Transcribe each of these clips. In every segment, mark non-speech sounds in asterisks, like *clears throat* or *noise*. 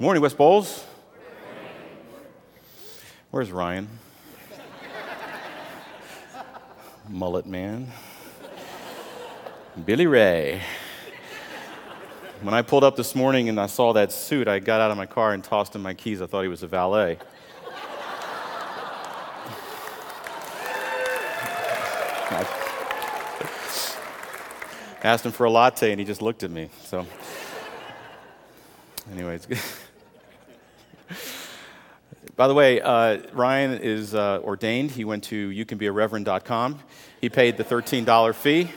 Good morning, West Bowles. Where's Ryan? Mullet man. Billy Ray. When I pulled up this morning and I saw that suit, I got out of my car and tossed him my keys. I thought he was a valet. I asked him for a latte and he just looked at me. So, anyways. *laughs* By the way, uh, Ryan is uh, ordained. He went to youcanbeareverend.com. He paid the $13 fee.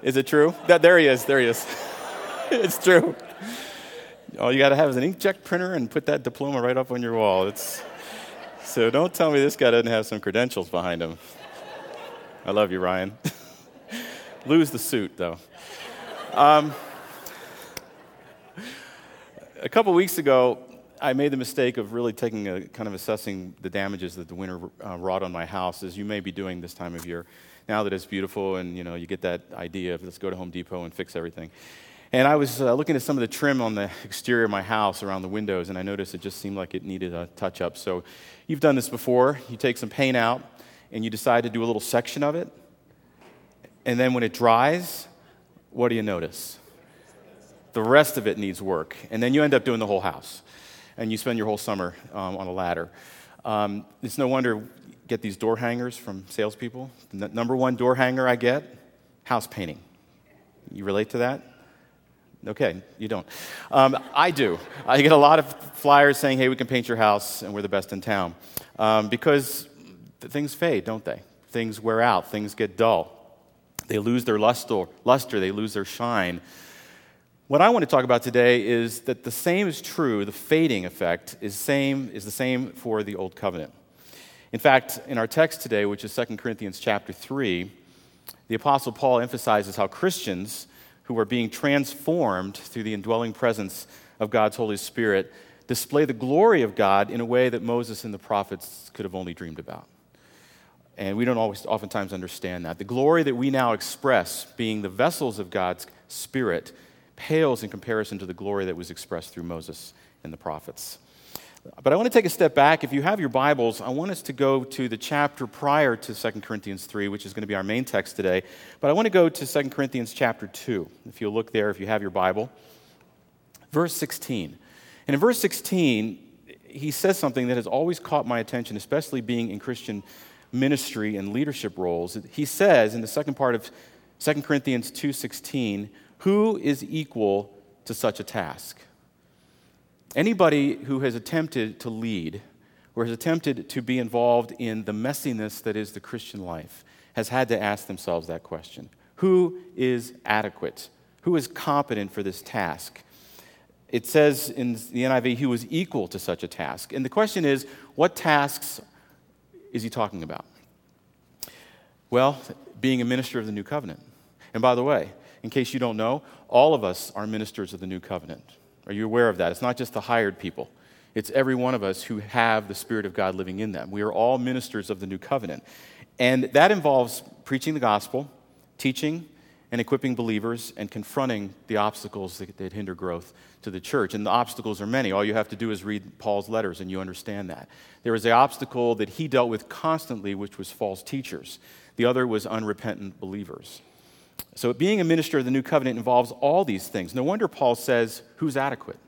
Is it true? That, there he is. There he is. *laughs* it's true. All you got to have is an inkjet printer and put that diploma right up on your wall. It's, so don't tell me this guy doesn't have some credentials behind him. I love you, Ryan. *laughs* Lose the suit, though. Um, a couple weeks ago, I made the mistake of really taking a kind of assessing the damages that the winter uh, wrought on my house, as you may be doing this time of year. Now that it's beautiful, and you know, you get that idea of let's go to Home Depot and fix everything. And I was uh, looking at some of the trim on the exterior of my house around the windows, and I noticed it just seemed like it needed a touch up. So, you've done this before. You take some paint out, and you decide to do a little section of it. And then when it dries, what do you notice? The rest of it needs work. And then you end up doing the whole house. And you spend your whole summer um, on a ladder. Um, it's no wonder get these door hangers from salespeople. The n- number one door hanger I get house painting. You relate to that? Okay, you don't. Um, I do. I get a lot of flyers saying, hey, we can paint your house and we're the best in town. Um, because things fade, don't they? Things wear out, things get dull. They lose their luster, luster, they lose their shine. What I want to talk about today is that the same is true, the fading effect is, same, is the same for the Old Covenant. In fact, in our text today, which is 2 Corinthians chapter 3, the Apostle Paul emphasizes how Christians who are being transformed through the indwelling presence of God's Holy Spirit display the glory of God in a way that Moses and the prophets could have only dreamed about. And we don't always oftentimes understand that. The glory that we now express, being the vessels of God's Spirit, pales in comparison to the glory that was expressed through Moses and the prophets. But I want to take a step back. If you have your Bibles, I want us to go to the chapter prior to 2 Corinthians 3, which is going to be our main text today. But I want to go to 2 Corinthians chapter 2. If you'll look there, if you have your Bible. Verse 16. And in verse 16, he says something that has always caught my attention, especially being in Christian ministry and leadership roles. He says in the second part of 2 Corinthians 2:16, who is equal to such a task? Anybody who has attempted to lead or has attempted to be involved in the messiness that is the Christian life has had to ask themselves that question Who is adequate? Who is competent for this task? It says in the NIV, who is equal to such a task. And the question is, what tasks is he talking about? Well, being a minister of the new covenant. And by the way, in case you don't know, all of us are ministers of the new covenant. Are you aware of that? It's not just the hired people, it's every one of us who have the Spirit of God living in them. We are all ministers of the new covenant. And that involves preaching the gospel, teaching and equipping believers, and confronting the obstacles that, that hinder growth to the church. And the obstacles are many. All you have to do is read Paul's letters, and you understand that. There was the obstacle that he dealt with constantly, which was false teachers, the other was unrepentant believers. So, being a minister of the new covenant involves all these things. No wonder Paul says, Who's adequate?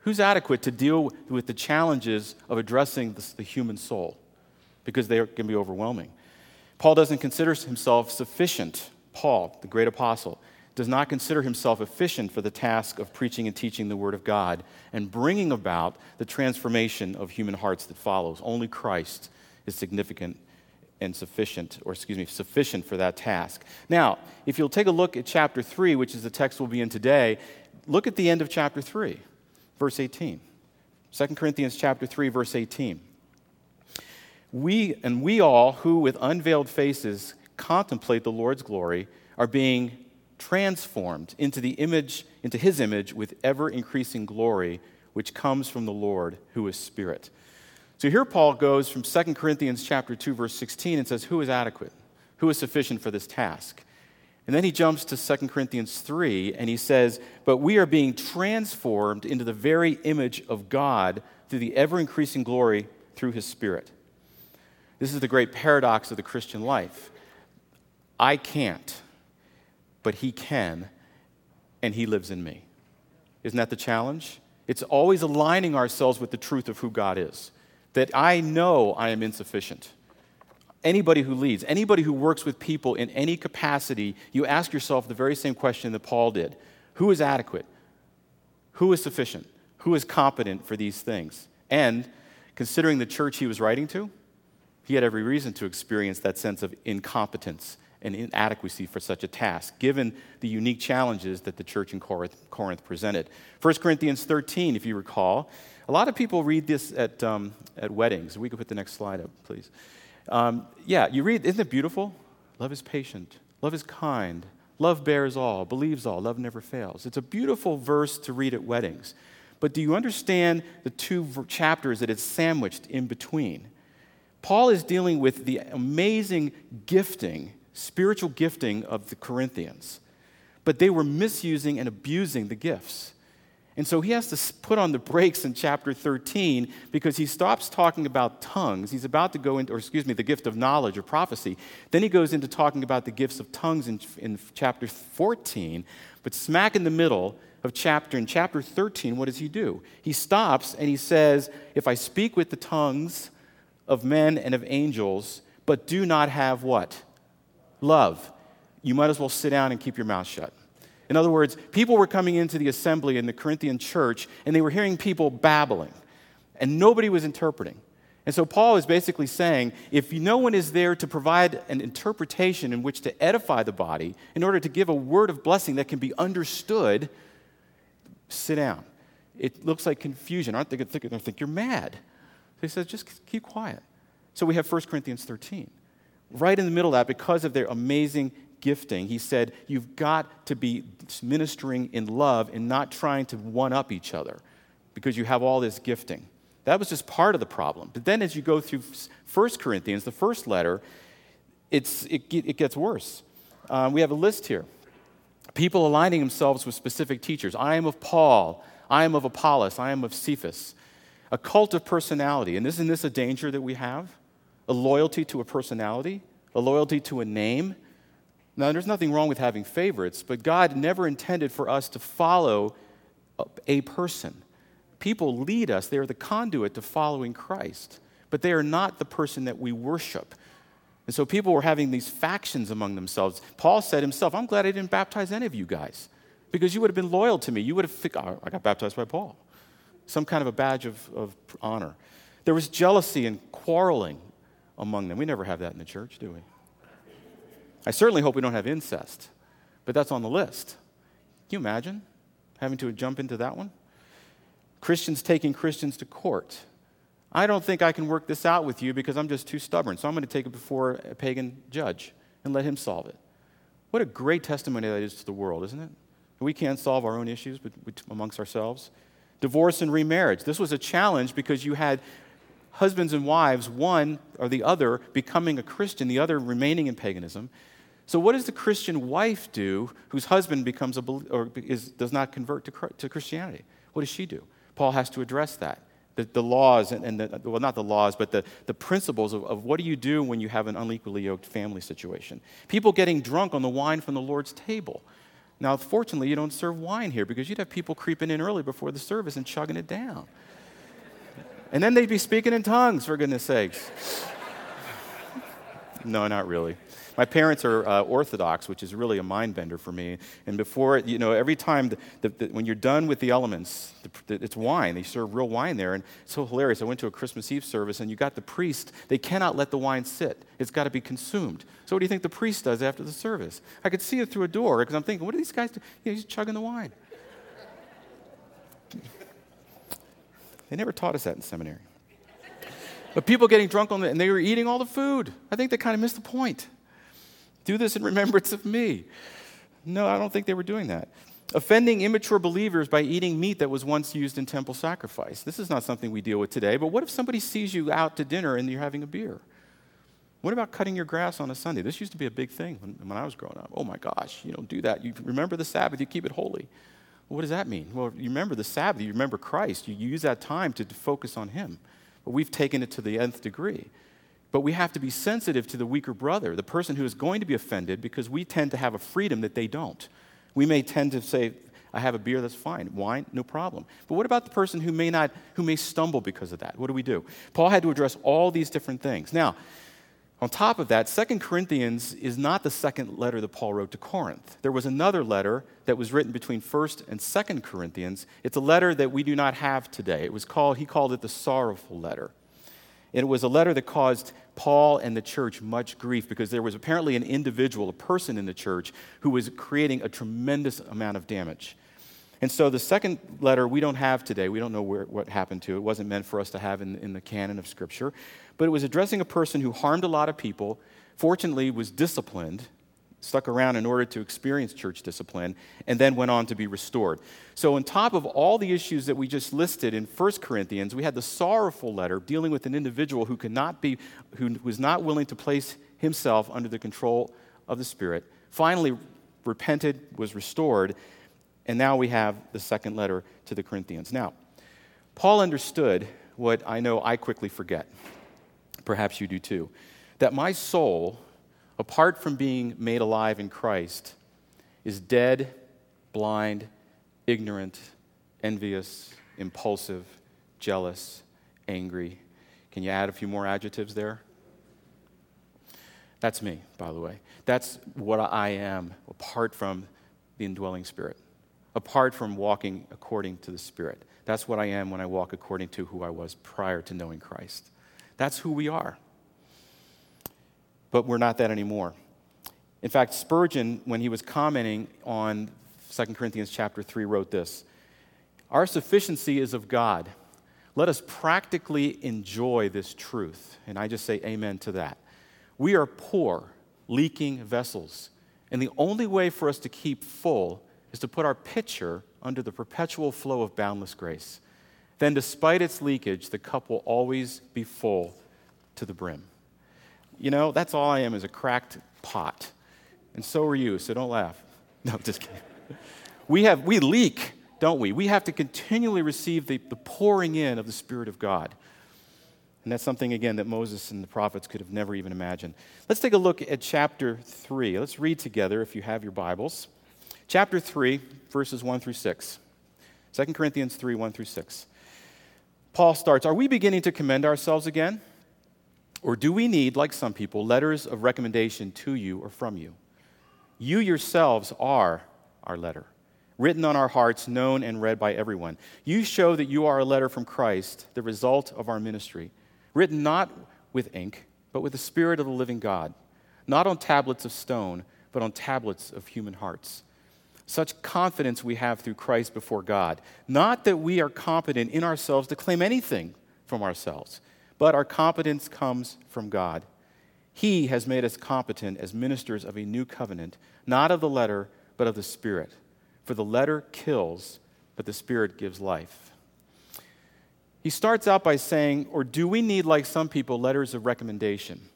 Who's adequate to deal with the challenges of addressing the, human soul? Because they can be overwhelming. Paul doesn't consider himself sufficient. Paul, the great apostle, does not consider himself efficient for the task of preaching and teaching the Word of God and bringing about the transformation of human hearts that follows. Only Christ is significant and sufficient, or excuse me, sufficient for that task. Now, if you'll take a look at chapter 3, which is the text we'll be in today, look at the end of chapter 3, verse 18. 2 Corinthians chapter 3, verse 18. We, and we all who with unveiled faces contemplate the Lord's glory are being transformed into the image, into his image with ever increasing glory, which comes from the Lord who is Spirit. So here Paul goes from 2 Corinthians chapter 2 verse 16 and says who is adequate? Who is sufficient for this task? And then he jumps to 2 Corinthians 3 and he says, But we are being transformed into the very image of God through the ever increasing glory through his Spirit. This is the great paradox of the Christian life. I can't, but he can, and he lives in me. Isn't that the challenge? It's always aligning ourselves with the truth of who God is. That I know I am insufficient. Anybody who leads, anybody who works with people in any capacity, you ask yourself the very same question that Paul did Who is adequate? Who is sufficient? Who is competent for these things? And considering the church he was writing to, he had every reason to experience that sense of incompetence and inadequacy for such a task, given the unique challenges that the church in Corinth, Corinth presented. 1 Corinthians 13, if you recall, a lot of people read this at, um, at weddings. We could put the next slide up, please. Um, yeah, you read, isn't it beautiful? Love is patient, love is kind, love bears all, believes all, love never fails. It's a beautiful verse to read at weddings. But do you understand the two chapters that it's sandwiched in between? Paul is dealing with the amazing gifting spiritual gifting of the Corinthians, but they were misusing and abusing the gifts. And so he has to put on the brakes in chapter 13 because he stops talking about tongues. He's about to go into, or excuse me, the gift of knowledge or prophecy. Then he goes into talking about the gifts of tongues in, in chapter 14. But smack in the middle of chapter, in chapter 13, what does he do? He stops and he says, If I speak with the tongues of men and of angels, but do not have what? Love, you might as well sit down and keep your mouth shut. In other words, people were coming into the assembly in the Corinthian church and they were hearing people babbling, and nobody was interpreting. And so Paul is basically saying if no one is there to provide an interpretation in which to edify the body, in order to give a word of blessing that can be understood, sit down. It looks like confusion. Aren't they going to think you're mad? So he says, just keep quiet. So we have 1 Corinthians 13 right in the middle of that, because of their amazing gifting, he said, You've got to be ministering in love and not trying to one up each other because you have all this gifting. That was just part of the problem. But then as you go through 1 Corinthians, the first letter, it's, it, it gets worse. Um, we have a list here. People aligning themselves with specific teachers. I am of Paul. I am of Apollos. I am of Cephas. A cult of personality. And isn't this a danger that we have? A loyalty to a personality, a loyalty to a name. Now, there's nothing wrong with having favorites, but God never intended for us to follow a person. People lead us, they are the conduit to following Christ, but they are not the person that we worship. And so people were having these factions among themselves. Paul said himself, I'm glad I didn't baptize any of you guys because you would have been loyal to me. You would have, oh, I got baptized by Paul. Some kind of a badge of, of honor. There was jealousy and quarreling among them. We never have that in the church, do we? I certainly hope we don't have incest, but that's on the list. Can you imagine having to jump into that one? Christians taking Christians to court. I don't think I can work this out with you because I'm just too stubborn, so I'm going to take it before a pagan judge and let him solve it. What a great testimony that is to the world, isn't it? We can't solve our own issues amongst ourselves. Divorce and remarriage. This was a challenge because you had husbands and wives, one or the other becoming a Christian, the other remaining in paganism. So, what does the Christian wife do whose husband becomes a, or is, does not convert to, to Christianity? What does she do? Paul has to address that. The, the laws, and, and the, well, not the laws, but the, the principles of, of what do you do when you have an unequally yoked family situation. People getting drunk on the wine from the Lord's table. Now, fortunately, you don't serve wine here because you'd have people creeping in early before the service and chugging it down. And then they'd be speaking in tongues, for goodness sakes. no, not really. My parents are uh, Orthodox, which is really a mind bender for me. And before, you know, every time the, the, the, when you're done with the elements, it's wine. They serve real wine there. And it's so hilarious. I went to a Christmas Eve service, and you got the priest. They cannot let the wine sit, it's got to be consumed. So, what do you think the priest does after the service? I could see it through a door because I'm thinking, what are these guys doing? You know, he's chugging the wine. They never taught us that in seminary. But people getting drunk on the, and they were eating all the food. I think they kind of missed the point. Do this in *laughs* remembrance of me. No, I don't think they were doing that. Offending immature believers by eating meat that was once used in temple sacrifice. This is not something we deal with today, but what if somebody sees you out to dinner and you're having a beer? What about cutting your grass on a Sunday? This used to be a big thing when, when I was growing up. Oh my gosh, you don't do that. You remember the Sabbath, you keep it holy. What does that mean? Well, you remember the Sabbath, you remember Christ, you use that time to focus on Him. But we've taken it to the nth degree. But we have to be sensitive to the weaker brother, the person who is going to be offended, because we tend to have a freedom that they don't. We may tend to say, I have a beer, that's fine. Wine, no problem. But what about the person who may not, who may stumble because of that? What do we do? Paul had to address all these different things. Now, on top of that, Second Corinthians is not the second letter that Paul wrote to Corinth. There was another letter that was written between 1st and 2nd Corinthians. It's a letter that we do not have today. It was called, he called it the sorrowful letter. And it was a letter that caused Paul and the church much grief because there was apparently an individual, a person in the church, who was creating a tremendous amount of damage. And so the second letter we don't have today. We don't know where, what happened to it. It wasn't meant for us to have in, in the canon of Scripture. But it was addressing a person who harmed a lot of people, fortunately was disciplined, stuck around in order to experience church discipline, and then went on to be restored. So, on top of all the issues that we just listed in 1 Corinthians, we had the sorrowful letter dealing with an individual who could not be, who was not willing to place himself under the control of the Spirit. Finally, repented, was restored, and now we have the second letter to the Corinthians. Now, Paul understood what I know I quickly forget. Perhaps you do too. That my soul, apart from being made alive in Christ, is dead, blind, ignorant, envious, impulsive, jealous, angry. Can you add a few more adjectives there? That's me, by the way. That's what I am apart from the indwelling spirit apart from walking according to the Spirit. That's what I am when I walk according to who I was prior to knowing Christ. That's who we are. But we're not that anymore. In fact, Spurgeon, when he was commenting on 2 Corinthians chapter 3, wrote this Our sufficiency is of God. Let us practically enjoy this truth. And I just say amen to that. We are poor, leaking vessels. And the only way for us to keep full is to put our pitcher under the perpetual flow of boundless grace. Then, despite its leakage, the cup will always be full to the brim. You know, that's all I am is a cracked pot. And so are you, so don't laugh. *laughs* No, just kidding. We, have, we leak, don't we? We have to continually receive the, the pouring in of the Spirit of God. And that's something, again, that Moses and the prophets could have never even imagined. Let's take a look at chapter 3. Let's read together if you have your Bibles chapter 3, verses 1 through 6. 2 Corinthians 3, 1 through 6. Paul starts Are we beginning to commend ourselves again? Or do we need, like some people, letters of recommendation to you or from you? You yourselves are our letter, written on our hearts, known and read by everyone. You show that you are a letter from Christ, the result of our ministry, written not with ink, but with the Spirit of the living God, not on tablets of stone, but on tablets of human hearts such confidence we have through Christ before God. Not that we are competent in ourselves to claim anything from ourselves, but our competence comes from God. He has made us competent as ministers of a new covenant, not of the letter, but of the Spirit. For the letter kills, but the Spirit gives life. He starts out by saying, Or do we need, like some people, letters of recommendation?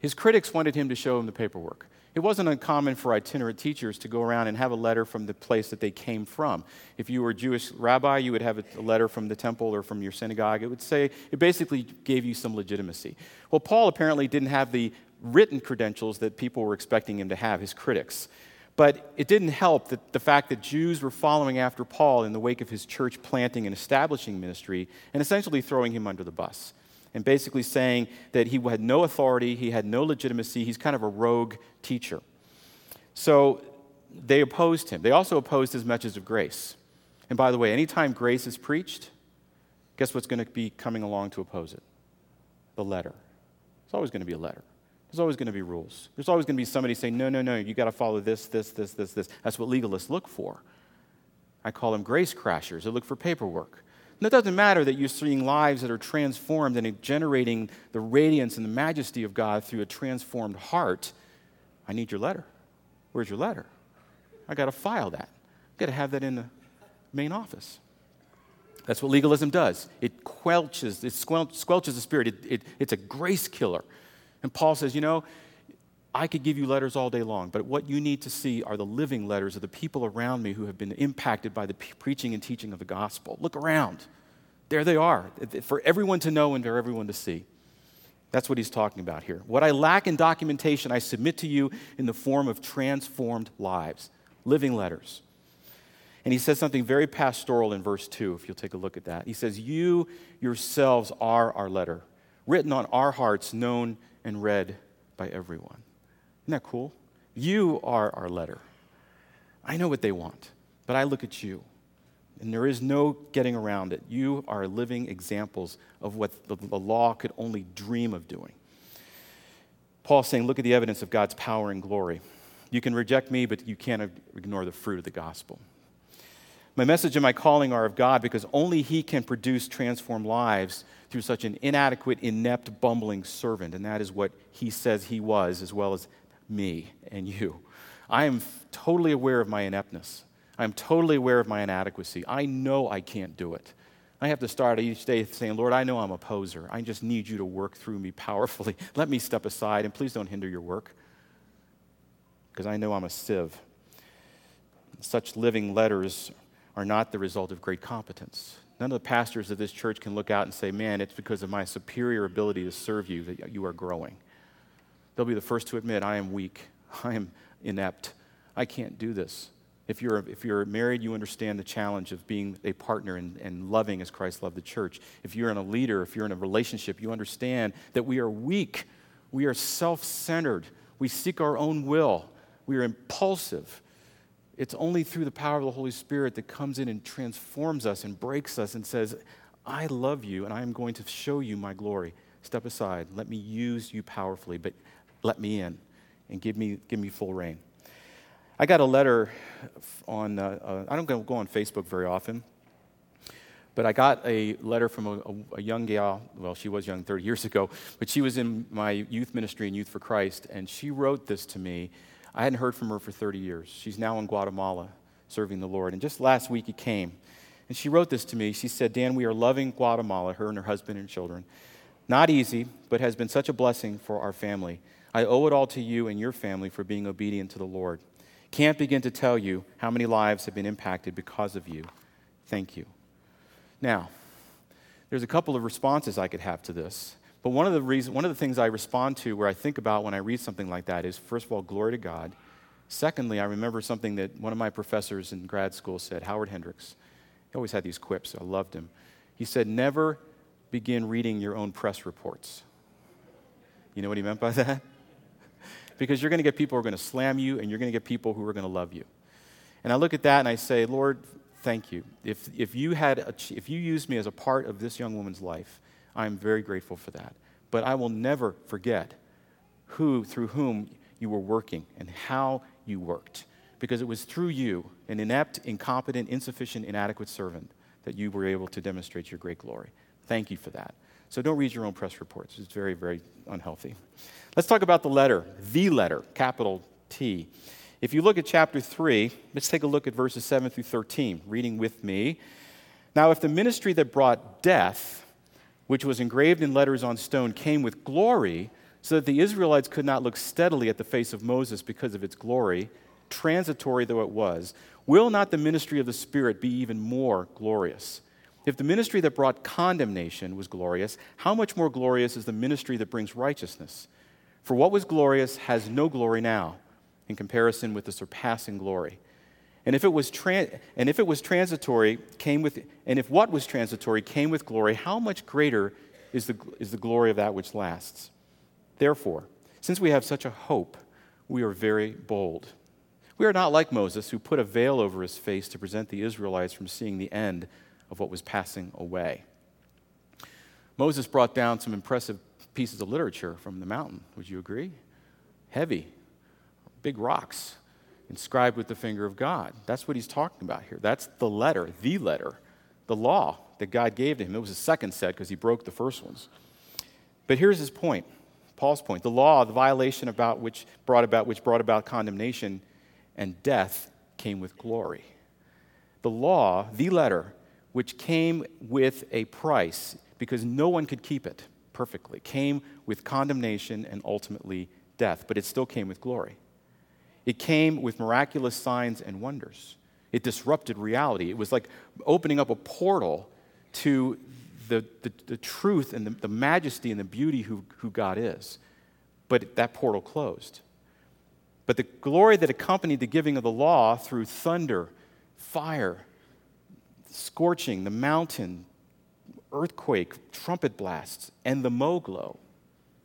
His critics wanted him to show him the paperwork. It wasn't uncommon for itinerant teachers to go around and have a letter from the place that they came from. If you were a Jewish rabbi, you would have a letter from the temple or from your synagogue. It would say, it basically gave you some legitimacy. Well, Paul apparently didn't have the written credentials that people were expecting him to have, his critics. But it didn't help that the fact that Jews were following after Paul in the wake of his church planting and establishing ministry and essentially throwing him under the bus and basically saying that he had no authority, he had no legitimacy, he's kind of a rogue teacher. So they opposed him. They also opposed his message of grace. And by the way, anytime grace is preached, guess what's going to be coming along to oppose it? The letter. It's always going to be a letter. There's always going to be rules. There's always going to be somebody saying, no, no, no, you got to follow this, this, this, this, this. That's what legalists look for. I call them grace crashers. They look for paperwork. And it doesn't matter that you're seeing lives that are transformed and generating the radiance and the majesty of God through a transformed heart. I need your letter. Where's your letter? I got to file that. I got to have that in the main office. That's what legalism does. It quelches, it squelches the spirit. It, it, it's a grace killer. And Paul says, You know, I could give you letters all day long, but what you need to see are the living letters of the people around me who have been impacted by the preaching and teaching of the gospel. Look around. There they are, for everyone to know and for everyone to see. That's what he's talking about here. What I lack in documentation, I submit to you in the form of transformed lives, living letters. And he says something very pastoral in verse 2, if you'll take a look at that. He says, You yourselves are our letter, written on our hearts, known and read by everyone. Isn't that cool? You are our letter. I know what they want, but I look at you. And there is no getting around it. You are living examples of what the, the law could only dream of doing. Paul's saying, Look at the evidence of God's power and glory. You can reject me, but you can't ignore the fruit of the gospel. My message and my calling are of God because only He can produce transformed lives through such an inadequate, inept, bumbling servant. And that is what He says He was, as well as me and you. I am totally aware of my ineptness. I'm totally aware of my inadequacy. I know I can't do it. I have to start each day saying, Lord, I know I'm a poser. I just need you to work through me powerfully. *laughs* Let me step aside and please don't hinder your work because I know I'm a sieve. Such living letters are not the result of great competence. None of the pastors of this church can look out and say, man, it's because of my superior ability to serve you that you are growing. They'll be the first to admit, I am weak. *laughs* I am inept. I can't do this. If you're, if you're married, you understand the challenge of being a partner and, and loving as Christ loved the church. If you're in a leader, if you're in a relationship, you understand that we are weak. We are self centered. We seek our own will. We are impulsive. It's only through the power of the Holy Spirit that comes in and transforms us and breaks us and says, I love you and I am going to show you my glory. Step aside. Let me use you powerfully, but let me in and give me, give me full reign. I got a letter on, uh, uh, I don't go on Facebook very often, but I got a letter from a, a, a, young gal. Well, she was young 30 years ago, but she was in my youth ministry in Youth for Christ, and she wrote this to me. I hadn't heard from her for 30 years. She's now in Guatemala serving the Lord. And just last week it came. And she wrote this to me. She said, Dan, we are loving Guatemala, her and her husband and children. Not easy, but has been such a blessing for our family. I owe it all to you and your family for being obedient to the Lord. Can't begin to tell you how many lives have been impacted because of you. Thank you. Now, there's a couple of responses I could have to this. But one of the reasons, one of the things I respond to where I think about when I read something like that is first of all, glory to God. Secondly, I remember something that one of my professors in grad school said, Howard Hendricks. He always had these quips. I loved him. He said, Never begin reading your own press reports. You know what he meant by that? *laughs* because you're going to get people who are going to slam you and you're going to get people who are going to love you. And I look at that and I say, Lord, thank you. If, if, you had a, if you used me as a part of this young woman's life, I'm very grateful for that. But I will never forget who, through whom you were working and how you worked. Because it was through you, an inept, incompetent, insufficient, inadequate servant, that you were able to demonstrate your great glory. Thank you for that. So don't read your own press reports. It's very, very unhealthy. Let's talk about the letter, the letter, capital T. If you look at chapter 3, let's take a look at verses 7 through 13, reading with me. Now, if the ministry that brought death, which was engraved in letters on stone, came with glory, so that the Israelites could not look steadily at the face of Moses because of its glory, transitory though it was, will not the ministry of the Spirit be even more glorious? If the ministry that brought condemnation was glorious, how much more glorious is the ministry that brings righteousness? For what was glorious has no glory now in comparison with the surpassing glory. And if it was, and if it was transitory, came with, and if what was transitory came with glory, how much greater is the, is the glory of that which lasts? Therefore, since we have such a hope, we are very bold. We are not like Moses, who put a veil over his face to prevent the Israelites from seeing the end of what was passing away. Moses brought down some impressive pieces of literature from the mountain. Would you agree? Heavy, big rocks inscribed with the finger of God. That's what he's talking about here. That's the letter, the letter, the law that God gave to him. It was a second set because he broke the first ones. But here's his point, Paul's point. The law, the violation about which brought about which brought about condemnation and death came with glory. The law, the letter, which came with a price because no one could keep it perfectly, came with condemnation and ultimately death, but it still came with glory. It came with miraculous signs and wonders. It disrupted reality. It was like opening up a portal to the, the, the truth and the, the, majesty and the beauty who, who God is. But that portal closed. But the glory that accompanied the giving of the law through thunder, fire, scorching, the mountain, earthquake, trumpet blasts, and the moglo.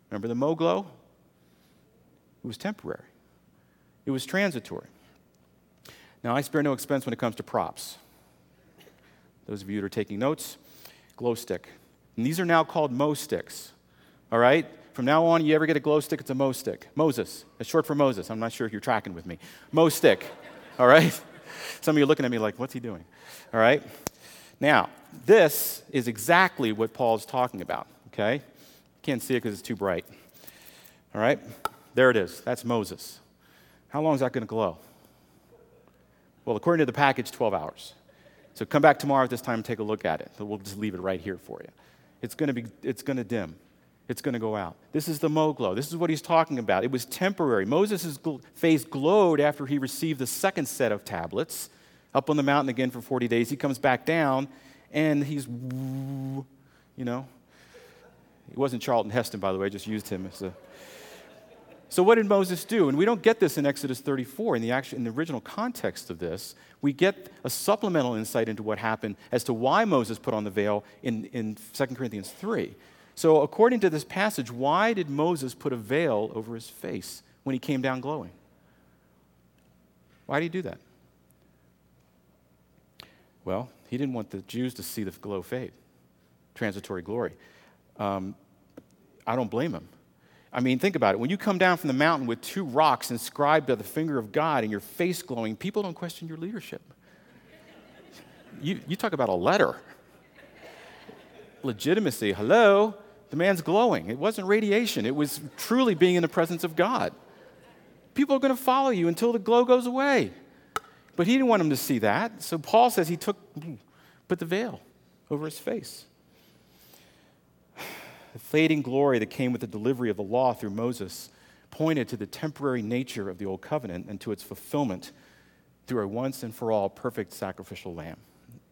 Remember the moglo? It was temporary, it was transitory. Now, I spare no expense when it comes to props. Those of you that are taking notes, glow stick. And these are now called Mo sticks. All right? From now on, you ever get a glow stick, it's a Mo stick. Moses. It's short for Moses. I'm not sure if you're tracking with me. Mo stick. All right? Some of you are looking at me like, what's he doing? All right? Now, this is exactly what Paul is talking about, okay? Can't see it because it's too bright. All right? There it is. That's Moses. How long is that going to glow? Well, according to the package, 12 hours. So come back tomorrow at this time and take a look at it. We'll just leave it right here for you. It's going to be it's going to dim. It's going to go out. This is the moglo. This is what he's talking about. It was temporary. Moses' face glowed after he received the second set of tablets up on the mountain again for 40 days. He comes back down and he's, you know. He wasn't Charlton Heston, by the way, I just used him as a. So, what did Moses do? And we don't get this in Exodus 34. In the, actual, in the original context of this, we get a supplemental insight into what happened as to why Moses put on the veil in, in 2 Corinthians 3. So, according to this passage, why did Moses put a veil over his face when he came down glowing? Why did he do that? Well, he didn't want the Jews to see the glow fade, transitory glory. Um, I don't blame him. I mean, think about it. When you come down from the mountain with two rocks inscribed by the finger of God and your face glowing, people don't question your leadership. You, you talk about a letter. Legitimacy. Hello? The man's glowing. It wasn't radiation, it was truly being in the presence of God. People are going to follow you until the glow goes away. But he didn't want them to see that. So Paul says he took, put the veil over his face. The fading glory that came with the delivery of the law through Moses pointed to the temporary nature of the old covenant and to its fulfillment through a once and for all perfect sacrificial lamb.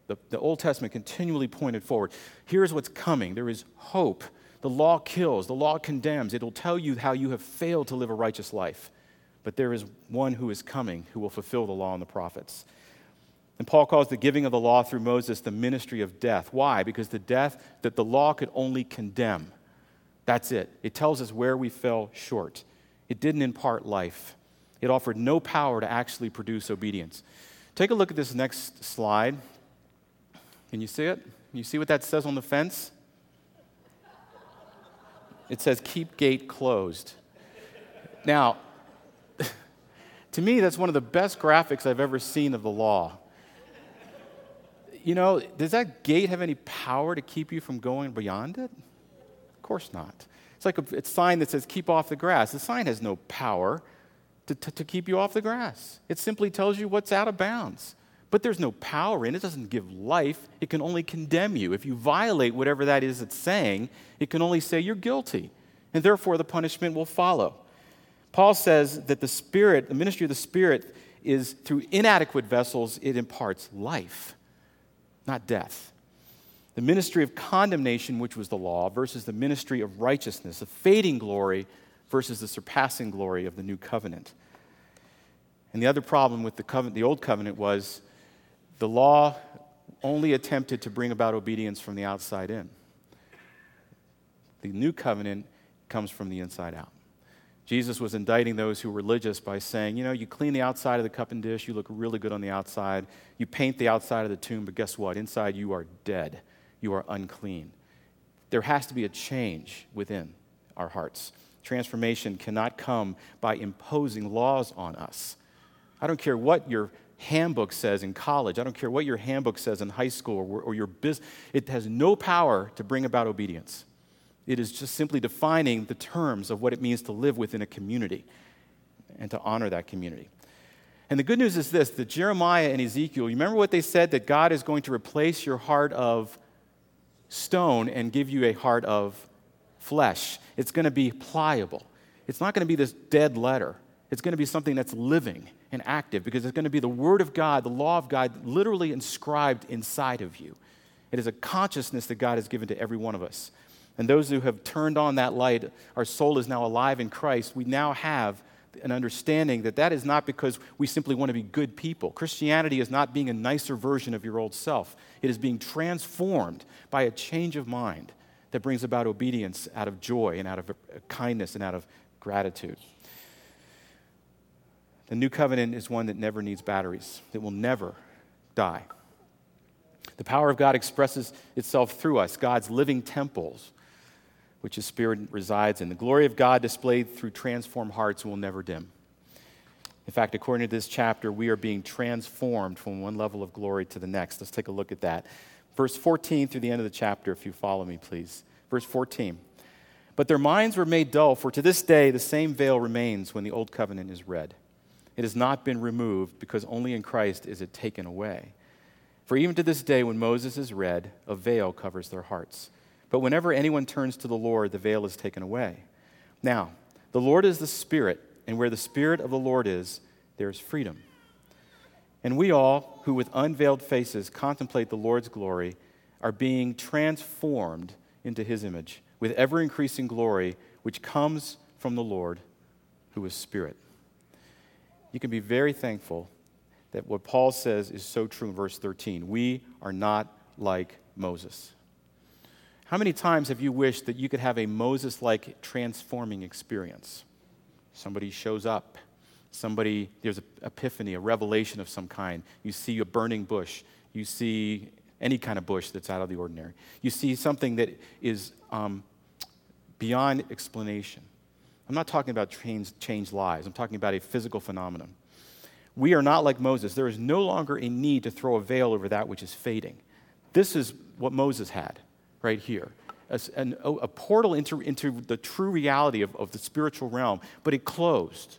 The, the Old Testament continually pointed forward. Here's what's coming there is hope. The law kills, the law condemns. It'll tell you how you have failed to live a righteous life but there is one who is coming who will fulfill the law and the prophets. And Paul calls the giving of the law through Moses the ministry of death. Why? Because the death that the law could only condemn. That's it. It tells us where we fell short. It didn't impart life, it offered no power to actually produce obedience. Take a look at this next slide. Can you see it? Can you see what that says on the fence? It says, keep gate closed. Now, *laughs* to me, that's one of the best graphics I've ever seen of the law. You know, does that gate have any power to keep you from going beyond it? Of course not. It's like a, a sign that says, keep off the grass. The sign has no power to, to, to keep you off the grass. It simply tells you what's out of bounds. But there's no power in it. It doesn't give life. It can only condemn you. If you violate whatever that is it's saying, it can only say you're guilty. And therefore, the punishment will follow. Paul says that the Spirit, the ministry of the Spirit, is through inadequate vessels, it imparts life, not death. The ministry of condemnation, which was the law, versus the ministry of righteousness, the fading glory versus the surpassing glory of the new covenant. And the other problem with the, covenant, the old covenant was the law only attempted to bring about obedience from the outside in. The new covenant comes from the inside out. Jesus was indicting those who were religious by saying, you know, you clean the outside of the cup and dish, you look really good on the outside. You paint the outside of the tomb, but guess what? Inside you are dead. You are unclean. There has to be a change within our hearts. Transformation cannot come by imposing laws on us. I don't care what your handbook says in college, I don't care what your handbook says in high school or, or your business, it has no power to bring about obedience. It is just simply defining the terms of what it means to live within a community and to honor that community. And the good news is this that Jeremiah and Ezekiel, you remember what they said? That God is going to replace your heart of stone and give you a heart of flesh. It's going to be pliable. It's not going to be this dead letter. It's going to be something that's living and active because it's going to be the Word of God, the law of God, literally inscribed inside of you. It is a consciousness that God has given to every one of us. And those who have turned on that light, our soul is now alive in Christ. We now have an understanding that that is not because we simply want to be good people. Christianity is not being a nicer version of your old self, it is being transformed by a change of mind that brings about obedience out of joy and out of kindness and out of gratitude. The new covenant is one that never needs batteries, that will never die. The power of God expresses itself through us, God's living temples which his spirit resides in. The glory of God displayed through transformed hearts will never dim. In fact, according to this chapter, we are being transformed from one level of glory to the next. Let's take a look at that. Verse 14 through the end of the chapter, if you follow me, please. Verse 14. But their minds were made dull, for to this day the same veil remains when the old covenant is read. It has not been removed, because only in Christ is it taken away. For even to this day, when Moses is read, a veil covers their hearts. But whenever anyone turns to the Lord, the veil is taken away. Now, the Lord is the Spirit, and where the Spirit of the Lord is, there is freedom. And we all, who with unveiled faces contemplate the Lord's glory, are being transformed into his image with ever increasing glory, which comes from the Lord, who is Spirit. You can be very thankful that what Paul says is so true in verse 13. We are not like Moses. How many times have you wished that you could have a Moses like transforming experience? Somebody shows up, somebody, there's an epiphany, a revelation of some kind. You see a burning bush, you see any kind of bush that's out of the ordinary. You see something that is um, beyond explanation. I'm not talking about change, changed lives, I'm talking about a physical phenomenon. We are not like Moses. There is no longer a need to throw a veil over that which is fading. This is what Moses had right here. A, an, oh, a portal into, into the true reality of, of the spiritual realm, but it closed.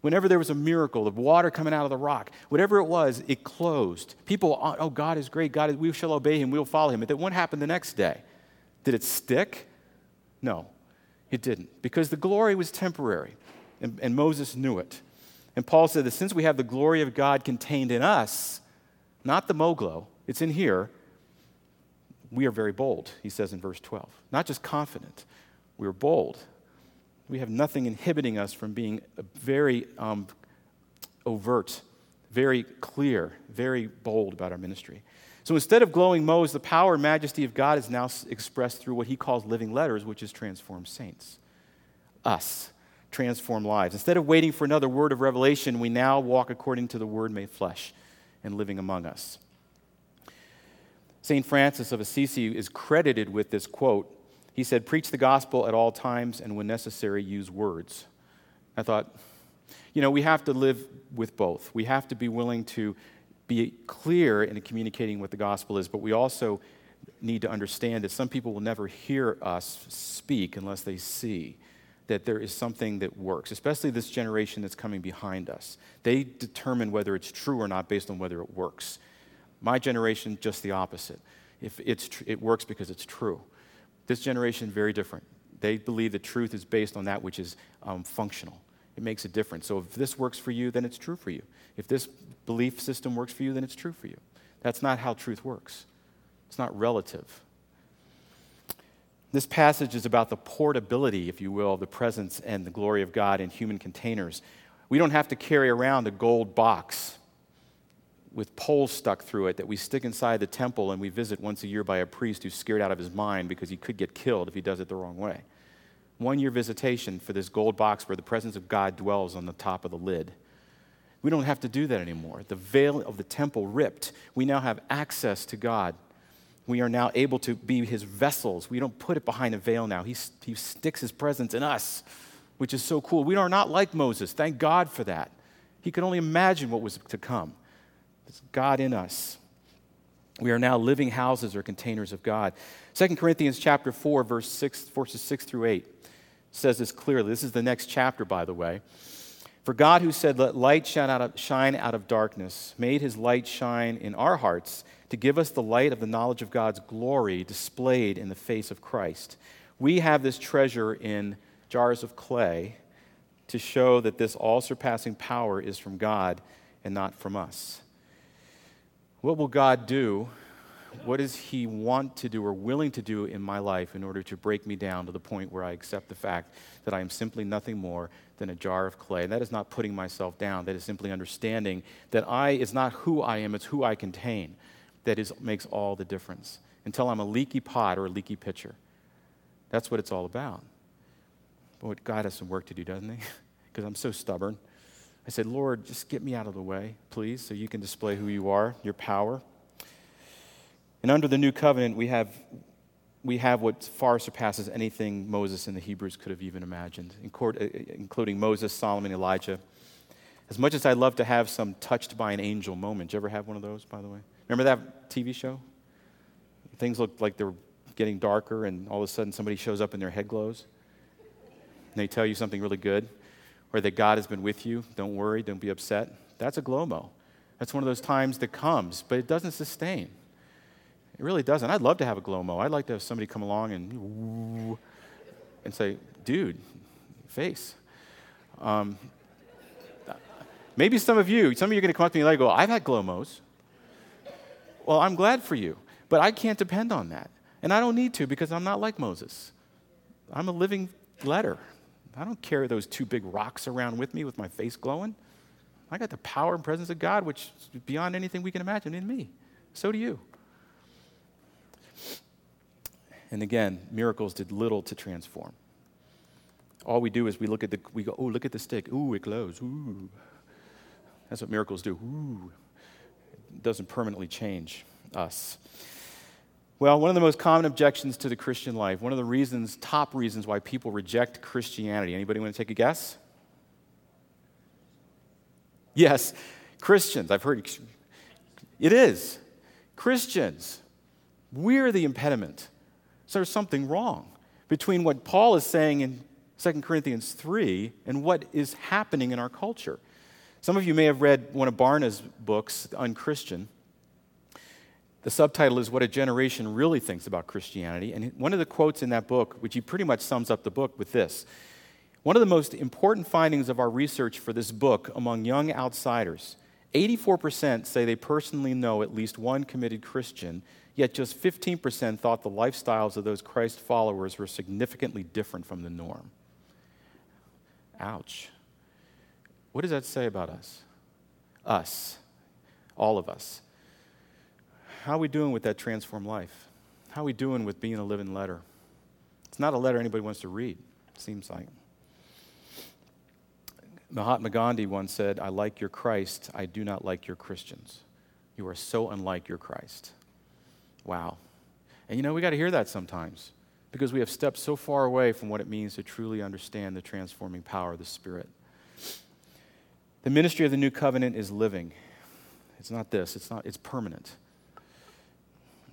Whenever there was a miracle, the water coming out of the rock, whatever it was, it closed. People, oh, oh God is great. God, is, we shall obey him. We'll follow him. But then what happened the next day? Did it stick? No, it didn't. Because the glory was temporary, and, and Moses knew it. And Paul said that since we have the glory of God contained in us, not the moglo, it's in here, we are very bold, he says in verse 12. Not just confident, we're bold. We have nothing inhibiting us from being very um, overt, very clear, very bold about our ministry. So instead of glowing Moses, the power and majesty of God is now expressed through what he calls living letters, which is transformed saints. Us, transformed lives. Instead of waiting for another word of revelation, we now walk according to the word made flesh and living among us. St. Francis of Assisi is credited with this quote. He said, Preach the gospel at all times and when necessary, use words. I thought, you know, we have to live with both. We have to be willing to be clear in communicating what the gospel is, but we also need to understand that some people will never hear us speak unless they see that there is something that works, especially this generation that's coming behind us. They determine whether it's true or not based on whether it works. My generation, just the opposite. If it's tr- it works because it's true. This generation, very different. They believe that truth is based on that which is um, functional. It makes a difference. So if this works for you, then it's true for you. If this belief system works for you, then it's true for you. That's not how truth works. It's not relative. This passage is about the portability, if you will, of the presence and the glory of God in human containers. We don't have to carry around a gold box with poles stuck through it that we stick inside the temple and we visit once a year by a priest who's scared out of his mind because he could get killed if he does it the wrong way. One year visitation for this gold box where the presence of God dwells on the top of the lid. We don't have to do that anymore. The veil of the temple ripped. We now have access to God. We are now able to be his vessels. We don't put it behind a veil now. He, he sticks his presence in us, which is so cool. We are not like Moses. Thank God for that. He could only imagine what was to come. It's God in us. We are now living houses or containers of God. 2 Corinthians chapter 4, verse 6, verses 6 through 8 says this clearly. This is the next chapter, by the way. For God, who said, Let light shine out, of, shine out of darkness, made his light shine in our hearts to give us the light of the knowledge of God's glory displayed in the face of Christ. We have this treasure in jars of clay to show that this all surpassing power is from God and not from us. What will God do? What does He want to do or willing to do in my life in order to break me down to the point where I accept the fact that I am simply nothing more than a jar of clay? And that is not putting myself down. That is simply understanding that I is not who I am, it's who I contain that is, makes all the difference. Until I'm a leaky pot or a leaky pitcher. That's what it's all about. But God has some work to do, doesn't He? *laughs* Because I'm so stubborn. I said, Lord, just get me out of the way, please, so you can display who you are, your power. And under the new covenant, we have, we have what far surpasses anything Moses and the Hebrews could have even imagined, uh, including Moses, Solomon, Elijah. As much as I'd love to have some touched by an angel moment, did you ever have one of those, by the way? Remember that TV show? Things looked like they're getting darker, and all of a sudden somebody shows up and their head glows. And they tell you something really good, or that God has been with you. Don't worry, don't be upset. That's a glow mo. That's one of those times that comes, but it doesn't sustain. It really doesn't. I'd love to have a glow mo. I'd like to have somebody come along and and say, dude, face. Um, maybe some of you, some of you are going to come up to me and go, I've had glow mos. Well, I'm glad for you, but I can't depend on that. And I don't need to because I'm not like Moses. I'm a living letter. I don't carry those two big rocks around with me with my face glowing. I got the power and presence of God, which is beyond anything we can imagine in me. So do you. And again, miracles did little to transform. All we do is we look at the, we go, oh, look at the stick. Ooh, it glows. Ooh. That's what miracles do. Ooh. It doesn't permanently change us. Well, one of the most common objections to the Christian life, one of the reasons, top reasons why people reject Christianity. Anybody want to take a guess? Yes, Christians. I've heard it is. Christians. We're the impediment. So there's something wrong between what Paul is saying in 2 Corinthians 3 and what is happening in our culture. Some of you may have read one of Barna's books, Unchristian. The subtitle is What a Generation Really Thinks About Christianity. And one of the quotes in that book, which he pretty much sums up the book with this One of the most important findings of our research for this book among young outsiders 84% say they personally know at least one committed Christian, yet just 15% thought the lifestyles of those Christ followers were significantly different from the norm. Ouch. What does that say about us? Us. All of us how are we doing with that transformed life? How are we doing with being a living letter? It's not a letter anybody wants to read, it seems like. Mahatma Gandhi once said, I like your Christ, I do not like your Christians. You are so unlike your Christ. Wow. And you know, we got to hear that sometimes because we have stepped so far away from what it means to truly understand the transforming power of the Spirit. The ministry of the new covenant is living. It's not this, it's not it's permanent.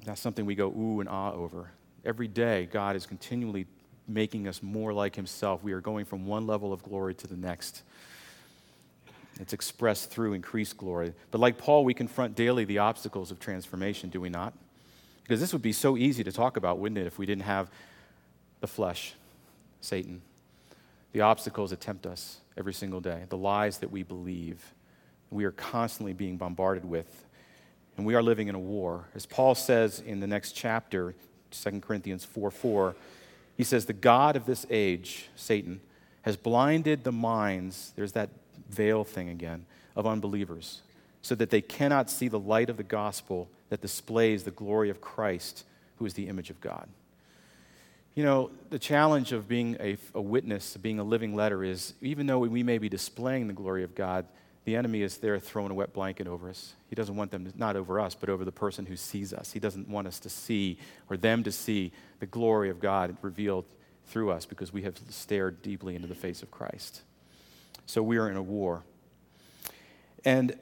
That's something we go ooh and ah over. Every day, God is continually making us more like Himself. We are going from one level of glory to the next. It's expressed through increased glory. But like Paul, we confront daily the obstacles of transformation, do we not? Because this would be so easy to talk about, wouldn't it, if we didn't have the flesh, Satan, the obstacles that tempt us every single day, the lies that we believe, we are constantly being bombarded with and we are living in a war. As Paul says in the next chapter, 2 Corinthians 4 4, he says, The God of this age, Satan, has blinded the minds, there's that veil thing again, of unbelievers, so that they cannot see the light of the gospel that displays the glory of Christ, who is the image of God. You know, the challenge of being a, a witness, being a living letter, is even though we may be displaying the glory of God, the enemy is there throwing a wet blanket over us. He doesn't want them, to, not over us, but over the person who sees us. He doesn't want us to see or them to see the glory of God revealed through us because we have stared deeply into the face of Christ. So we are in a war. And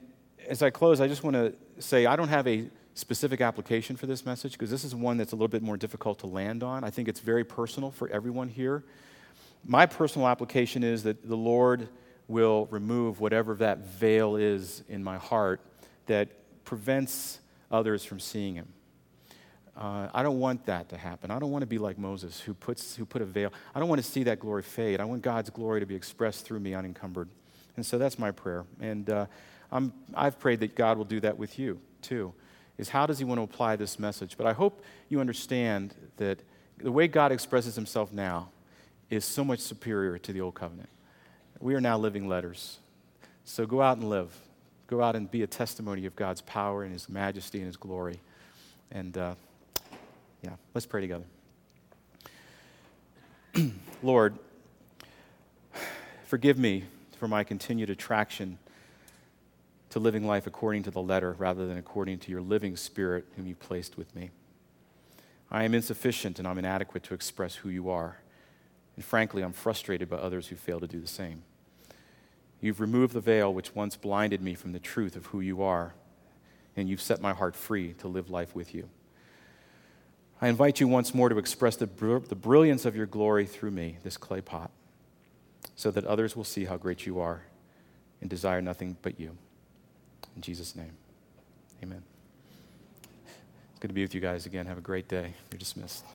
as I close, I just want to say I don't have a specific application for this message because this is one that's a little bit more difficult to land on. I think it's very personal for everyone here. My personal application is that the Lord will remove whatever that veil is in my heart that prevents others from seeing him. Uh, I don't want that to happen. I don't want to be like Moses, who, puts, who put a veil. I don't want to see that glory fade. I want God's glory to be expressed through me unencumbered. And so that's my prayer. And uh, I'm, I've prayed that God will do that with you, too, is how does he want to apply this message? But I hope you understand that the way God expresses himself now is so much superior to the old covenant. We are now living letters. So go out and live. Go out and be a testimony of God's power and his majesty and his glory. And uh, yeah, let's pray together. *clears throat* Lord, forgive me for my continued attraction to living life according to the letter rather than according to your living spirit whom you placed with me. I am insufficient and I'm inadequate to express who you are. And frankly, I'm frustrated by others who fail to do the same. You've removed the veil which once blinded me from the truth of who you are, and you've set my heart free to live life with you. I invite you once more to express the, br- the brilliance of your glory through me, this clay pot, so that others will see how great you are and desire nothing but you. In Jesus' name, amen. It's good to be with you guys again. Have a great day. You're dismissed.